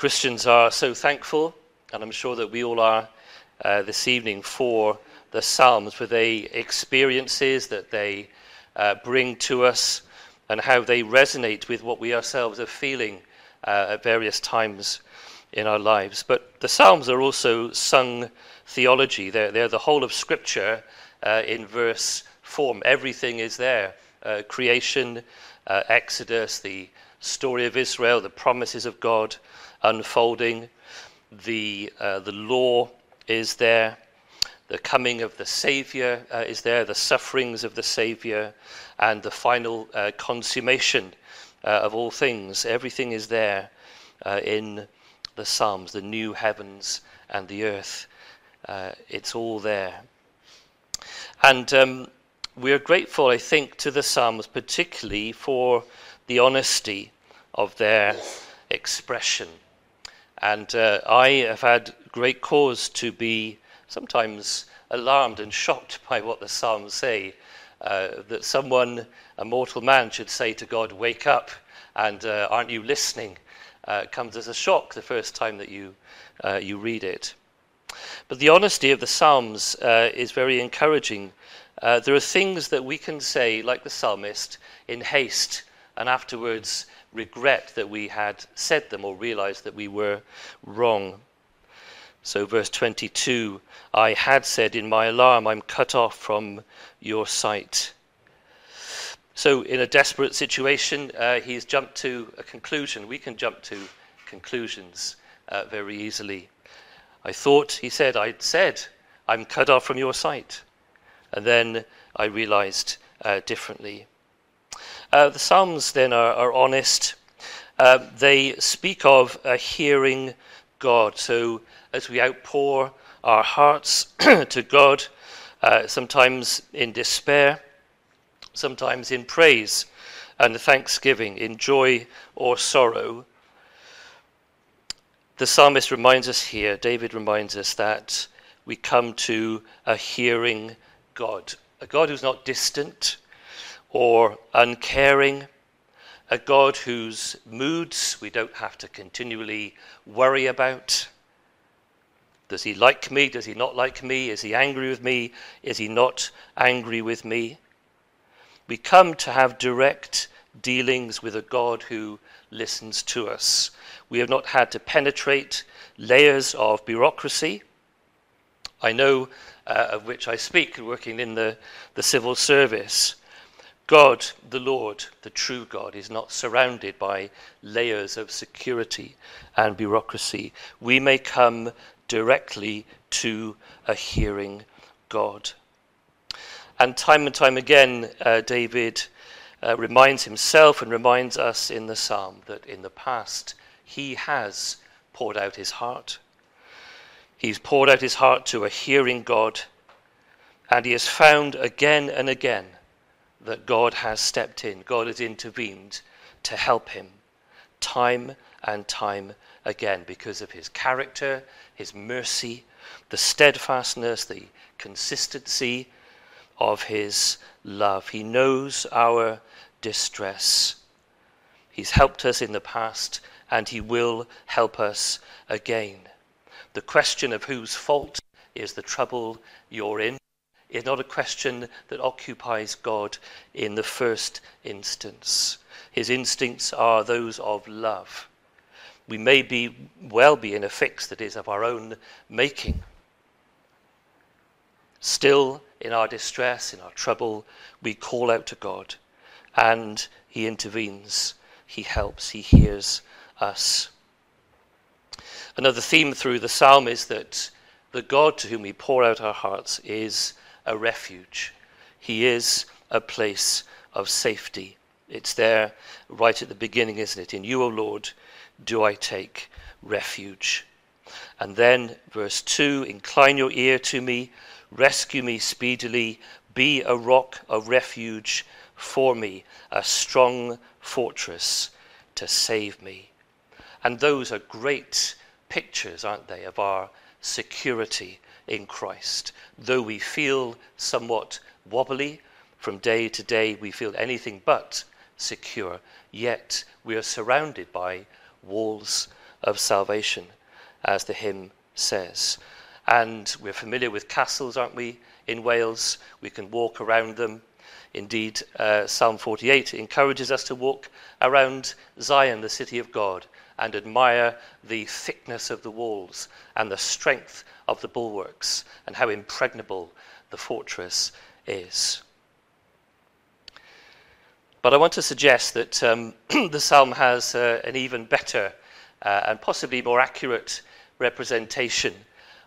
Christians are so thankful, and I'm sure that we all are uh, this evening, for the Psalms, for the experiences that they uh, bring to us and how they resonate with what we ourselves are feeling uh, at various times in our lives. But the Psalms are also sung theology, they're, they're the whole of Scripture uh, in verse form. Everything is there uh, creation, uh, Exodus, the story of Israel, the promises of God unfolding. The, uh, the law is there. The coming of the Savior uh, is there, the sufferings of the Savior, and the final uh, consummation uh, of all things. Everything is there uh, in the Psalms, the new heavens and the earth. Uh, it's all there. And um, we are grateful, I think, to the Psalms, particularly for the honesty of their expression. And uh, I have had great cause to be sometimes alarmed and shocked by what the Psalms say. Uh, that someone, a mortal man, should say to God, Wake up, and uh, aren't you listening? Uh, comes as a shock the first time that you, uh, you read it. But the honesty of the Psalms uh, is very encouraging. there are things that we can say, like the psalmist, in haste, and afterwards regret that we had said them or realized that we were wrong. So, verse 22 I had said in my alarm, I'm cut off from your sight. So, in a desperate situation, uh, he's jumped to a conclusion. We can jump to conclusions uh, very easily. I thought, he said, I'd said, I'm cut off from your sight. And then I realized uh, differently. Uh, the Psalms then are, are honest. Uh, they speak of a hearing God. So as we outpour our hearts to God, uh, sometimes in despair, sometimes in praise and thanksgiving, in joy or sorrow, the psalmist reminds us here, David reminds us that we come to a hearing God, a God who's not distant, or uncaring, a God whose moods we don't have to continually worry about. Does he like me? Does he not like me? Is he angry with me? Is he not angry with me? We come to have direct dealings with a God who listens to us. We have not had to penetrate layers of bureaucracy. I know uh, of which I speak, working in the, the civil service. God, the Lord, the true God, is not surrounded by layers of security and bureaucracy. We may come directly to a hearing God. And time and time again, uh, David uh, reminds himself and reminds us in the psalm that in the past he has poured out his heart. He's poured out his heart to a hearing God, and he has found again and again that God has stepped in, God has intervened to help him time and time again because of his character, his mercy, the steadfastness, the consistency of his love. He knows our distress. He's helped us in the past and he will help us again. The question of whose fault is the trouble you're in is not a question that occupies God in the first instance. His instincts are those of love. We may be well be in a fix that is of our own making. Still, in our distress, in our trouble, we call out to God, and He intervenes, He helps, He hears us. Another theme through the psalm is that the God to whom we pour out our hearts is a refuge. He is a place of safety. It's there right at the beginning, isn't it? In you, O Lord, do I take refuge. And then, verse 2 Incline your ear to me, rescue me speedily, be a rock of refuge for me, a strong fortress to save me. And those are great pictures, aren't they, of our security in Christ. Though we feel somewhat wobbly from day to day, we feel anything but secure, yet we are surrounded by walls of salvation, as the hymn says. And we're familiar with castles, aren't we, in Wales? We can walk around them. Indeed, uh, Psalm 48 encourages us to walk around Zion, the city of God, and admire the thickness of the walls and the strength of the bulwarks and how impregnable the fortress is. But I want to suggest that um, the psalm has uh, an even better uh, and possibly more accurate representation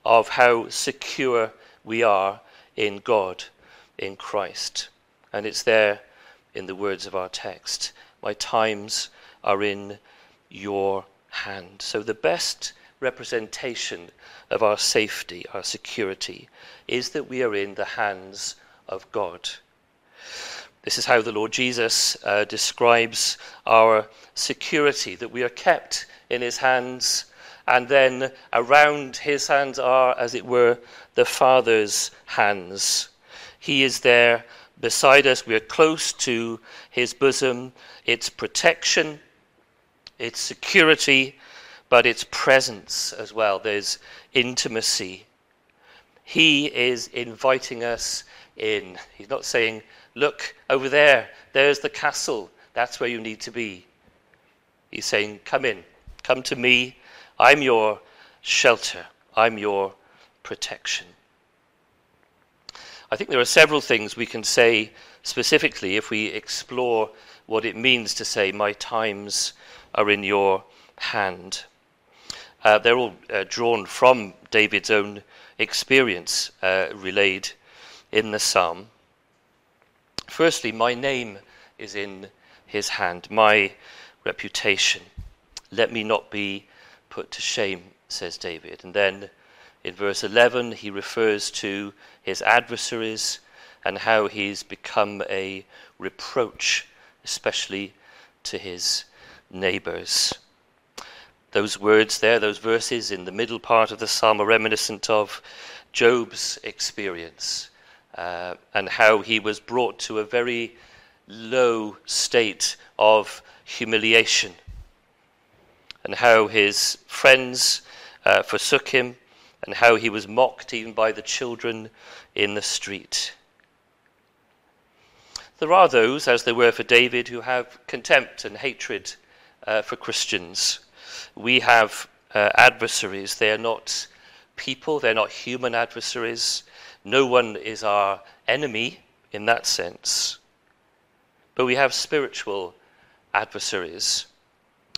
of how secure we are in God, in Christ. And it's there in the words of our text My times are in your hand. So the best representation of our safety, our security, is that we are in the hands of God. This is how the Lord Jesus uh, describes our security, that we are kept in his hands, and then around his hands are, as it were, the Father's hands. He is there beside us, we are close to his bosom. It's protection, it's security, but it's presence as well. There's intimacy. He is inviting us in. He's not saying, Look over there, there's the castle, that's where you need to be. He's saying, Come in, come to me. I'm your shelter, I'm your protection. I think there are several things we can say specifically if we explore what it means to say, My times are in your hand. Uh, they're all uh, drawn from David's own experience uh, relayed in the psalm. Firstly, my name is in his hand, my reputation. Let me not be put to shame, says David. And then in verse 11, he refers to his adversaries and how he's become a reproach, especially to his neighbors. Those words there, those verses in the middle part of the psalm are reminiscent of Job's experience uh, and how he was brought to a very low state of humiliation, and how his friends uh, forsook him, and how he was mocked even by the children in the street. There are those, as there were for David, who have contempt and hatred uh, for Christians. We have uh, adversaries. They are not people, they're not human adversaries. No one is our enemy in that sense. But we have spiritual adversaries.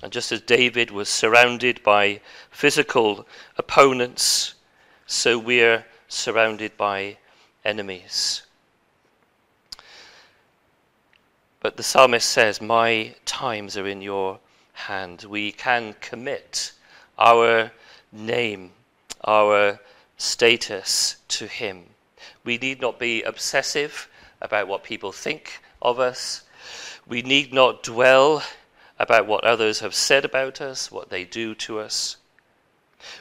And just as David was surrounded by physical opponents, so we're surrounded by enemies. But the psalmist says, My times are in your hand. We can commit our name, our status to Him. We need not be obsessive about what people think of us. We need not dwell about what others have said about us, what they do to us.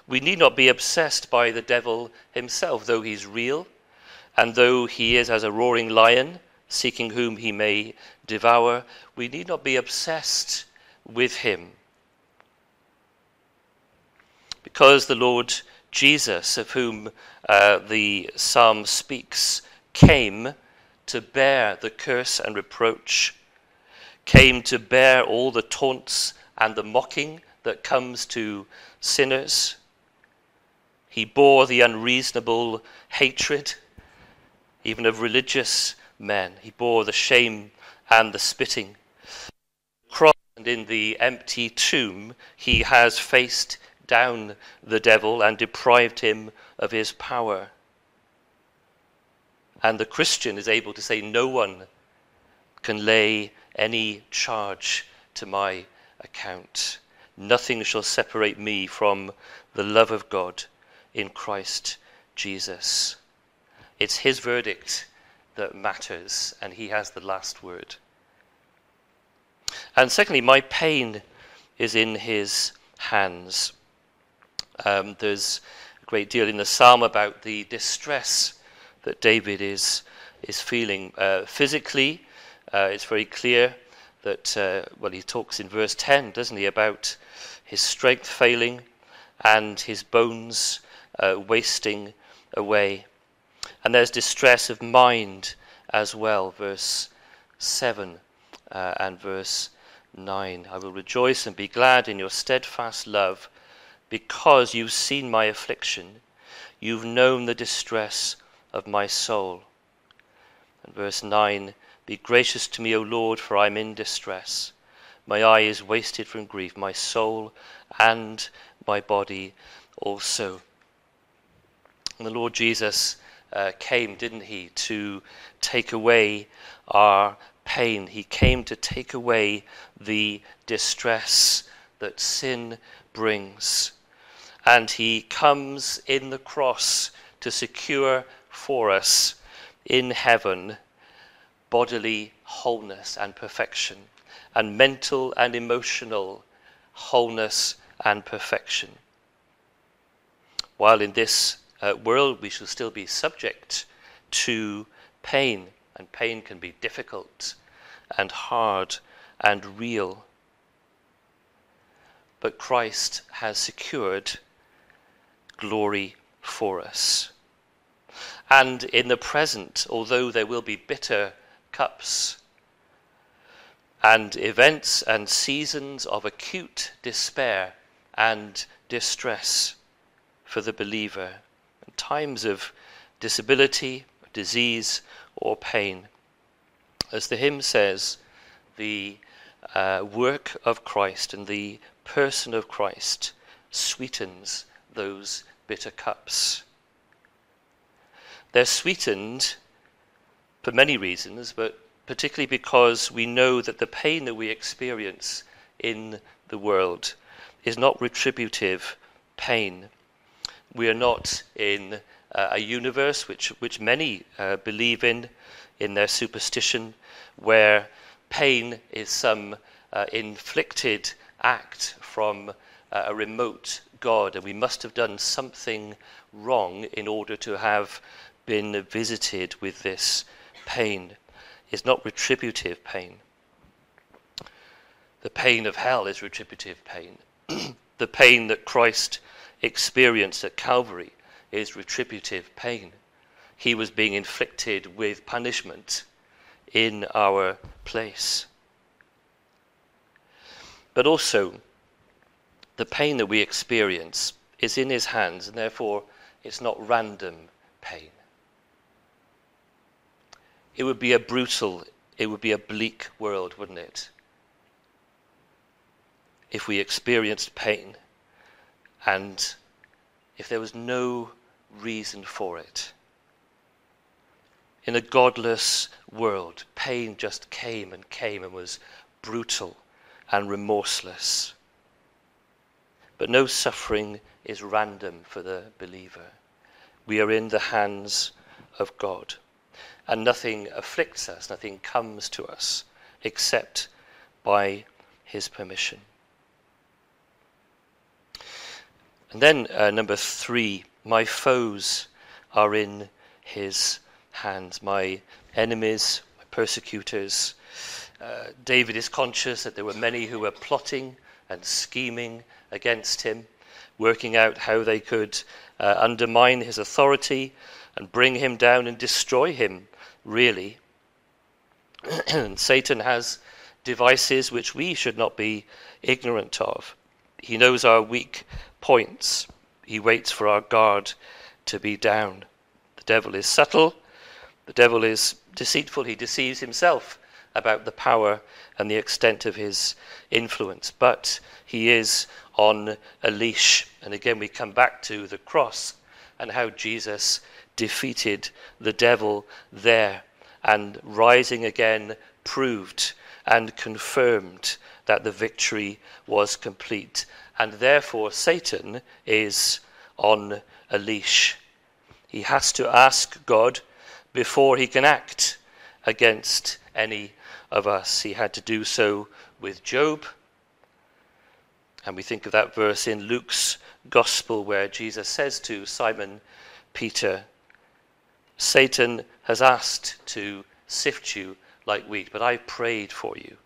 We need not be obsessed by the devil himself, though he's real, and though he is as a roaring lion, seeking whom he may devour. We need not be obsessed with him. Because the Lord Jesus, of whom uh, the psalm speaks, came to bear the curse and reproach, came to bear all the taunts and the mocking that comes to sinners. He bore the unreasonable hatred, even of religious men. He bore the shame and the spitting. Cross and in the empty tomb, he has faced down the devil and deprived him of his power. And the Christian is able to say, No one can lay any charge to my account. Nothing shall separate me from the love of God in Christ Jesus. It's his verdict that matters, and he has the last word. And secondly, my pain is in his hands. Um, there's a great deal in the psalm about the distress that David is, is feeling. Uh, physically, uh, it's very clear that, uh, well, he talks in verse 10, doesn't he, about his strength failing, and his bones uh, wasting away. And there's distress of mind as well, verse 7 uh, and verse 9. I will rejoice and be glad in your steadfast love because you've seen my affliction. You've known the distress of my soul. And verse 9 Be gracious to me, O Lord, for I'm in distress. My eye is wasted from grief, my soul and my body also. And the Lord Jesus uh, came, didn't he, to take away our pain. He came to take away the distress that sin brings. And he comes in the cross to secure for us in heaven bodily wholeness and perfection, and mental and emotional wholeness and perfection. While in this uh, world we shall still be subject to pain, and pain can be difficult and hard and real. But Christ has secured glory for us. And in the present, although there will be bitter cups and events and seasons of acute despair and distress for the believer, and times of disability, disease, or pain. As the hymn says, the uh, work of Christ and the person of Christ sweetens those bitter cups. They're sweetened for many reasons, but particularly because we know that the pain that we experience in the world is not retributive pain. We are not in uh, a universe which, which many uh, believe in, in their superstition, where pain is some uh, inflicted act from uh, a remote God, and we must have done something wrong in order to have been visited with this pain is not retributive pain. The pain of hell is retributive pain. the pain that Christ experienced at Calvary is retributive pain. He was being inflicted with punishment in our place. But also, the pain that we experience is in his hands, and therefore it's not random pain it would be a brutal, it would be a bleak world, wouldn't it? If we experienced pain and if there was no reason for it. In a godless world, pain just came and came and was brutal and remorseless. But no suffering is random for the believer. We are in the hands of God and nothing afflicts us, nothing comes to us except by his permission. And then, uh, number three, my foes are in his hands, my enemies, my persecutors. Uh, David is conscious that there were many who were plotting and scheming against him, working out how they could uh, undermine his authority and bring him down and destroy him really. Satan has devices which we should not be ignorant of. He knows our weak points. He waits for our guard to be down. The devil is subtle. The devil is deceitful. He deceives himself about the power and the extent of his influence. But he is on a leash. And again, we come back to the cross and how Jesus defeated the devil there, and rising again proved and confirmed that the victory was complete. And therefore, Satan is on a leash. He has to ask God before he can act against any of us. He had to do so with Job. And we think of that verse in Luke's Gospel where Jesus says to Simon Peter, Satan has asked to sift you like wheat, but I prayed for you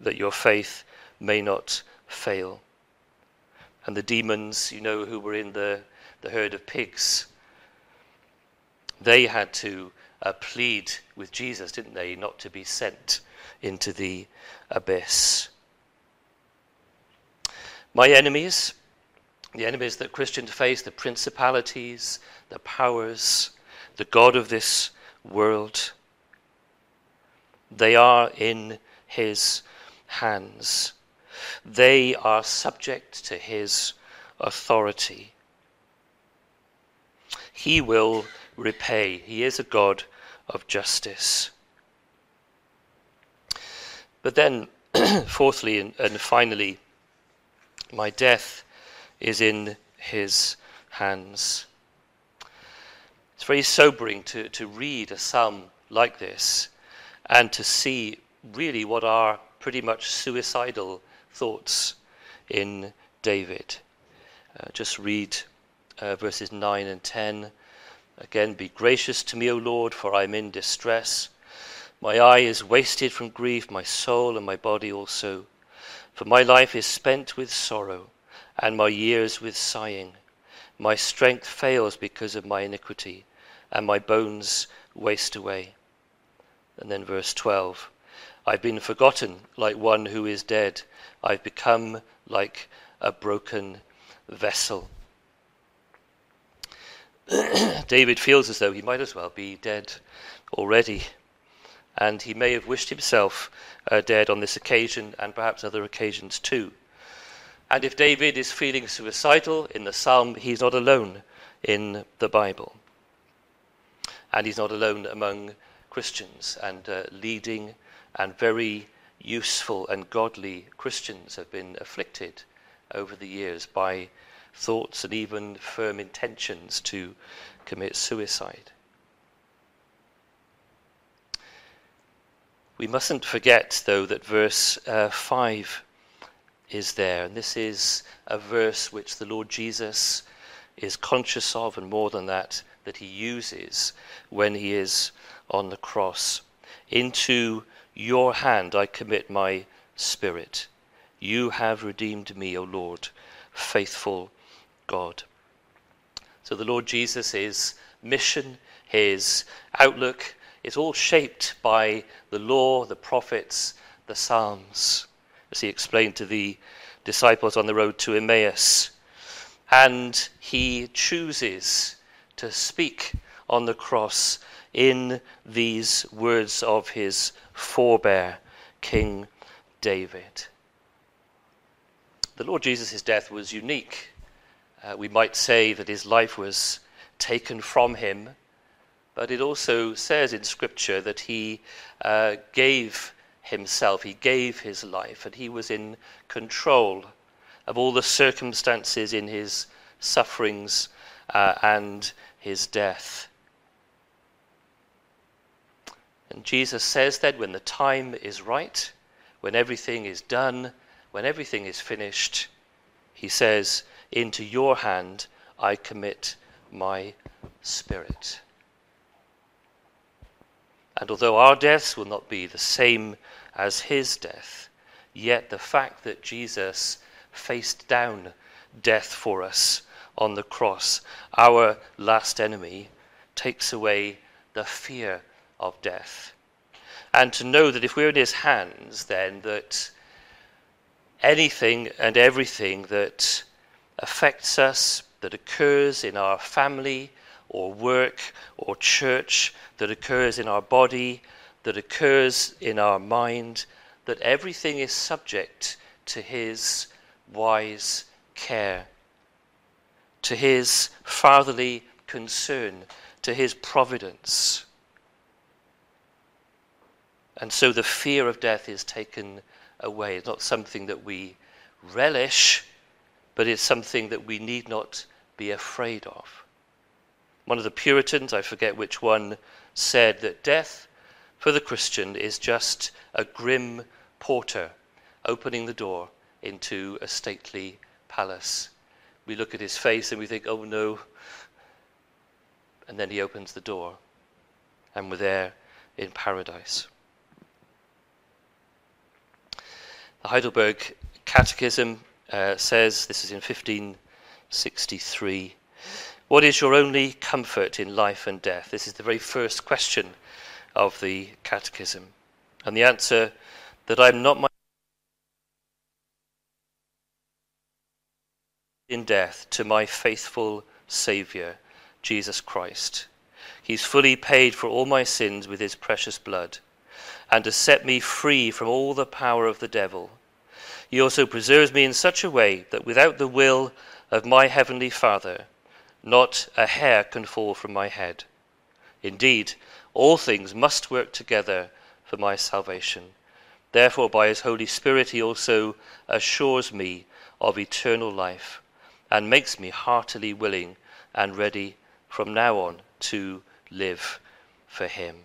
that your faith may not fail. and the demons, you know, who were in the, the herd of pigs, they had to uh, plead with Jesus, didn't they, not to be sent into the abyss. My enemies, the enemies that Christians face, the principalities, the powers, the God of this world, they are in his hands. They are subject to his authority. He will repay. He is a God of justice. But then, fourthly and, and finally, my death is in his hands. It's very sobering to, to read a psalm like this and to see really what are pretty much suicidal thoughts in David. Uh, just read uh, verses 9 and 10. Again, be gracious to me, O Lord, for I am in distress. My eye is wasted from grief, my soul and my body also. For my life is spent with sorrow, and my years with sighing. My strength fails because of my iniquity, and my bones waste away. And then verse 12 I've been forgotten like one who is dead. I've become like a broken vessel. David feels as though he might as well be dead already. And he may have wished himself uh, dead on this occasion and perhaps other occasions too. And if David is feeling suicidal in the psalm, he's not alone in the Bible. And he's not alone among Christians. And uh, leading and very useful and godly Christians have been afflicted over the years by thoughts and even firm intentions to commit suicide. We mustn't forget, though, that verse uh, 5 is there, and this is a verse which the Lord Jesus is conscious of, and more than that, that he uses when he is on the cross. Into your hand I commit my spirit. You have redeemed me, O Lord, faithful God. So the Lord Jesus' mission, his outlook, is all shaped by the law, the prophets, the Psalms, as he explained to the disciples on the road to Emmaus. And he chooses to speak on the cross in these words of his forebear, King David. The Lord Jesus' death was unique uh, we might say that his life was taken from him, but it also says in Scripture that he uh, gave himself, he gave his life, and he was in control of all the circumstances in his sufferings uh, and his death. And Jesus says that when the time is right, when everything is done, when everything is finished, he says, into your hand I commit my spirit. And although our deaths will not be the same as his death, yet the fact that Jesus faced down death for us on the cross, our last enemy, takes away the fear of death. And to know that if we're in his hands, then that anything and everything that affects us, that occurs in our family or work or church, that occurs in our body, that occurs in our mind, that everything is subject to His wise care, to His fatherly concern, to His providence. And so the fear of death is taken away. It's not something that we relish but it's something that we need not be afraid of. One of the Puritans, I forget which one, said that death for the Christian is just a grim porter opening the door into a stately palace. We look at his face and we think, oh no. And then he opens the door, and we're there in paradise. The Heidelberg Catechism uh, says, this is in 1563, What is your only comfort in life and death? This is the very first question of the Catechism. And the answer that I'm not my in death to my faithful Saviour, Jesus Christ. He's fully paid for all my sins with his precious blood, and has set me free from all the power of the devil. He also preserves me in such a way that without the will of my heavenly Father, not a hair can fall from my head. Indeed, all things must work together for my salvation. Therefore, by his Holy Spirit, he also assures me of eternal life and makes me heartily willing and ready from now on to live for him.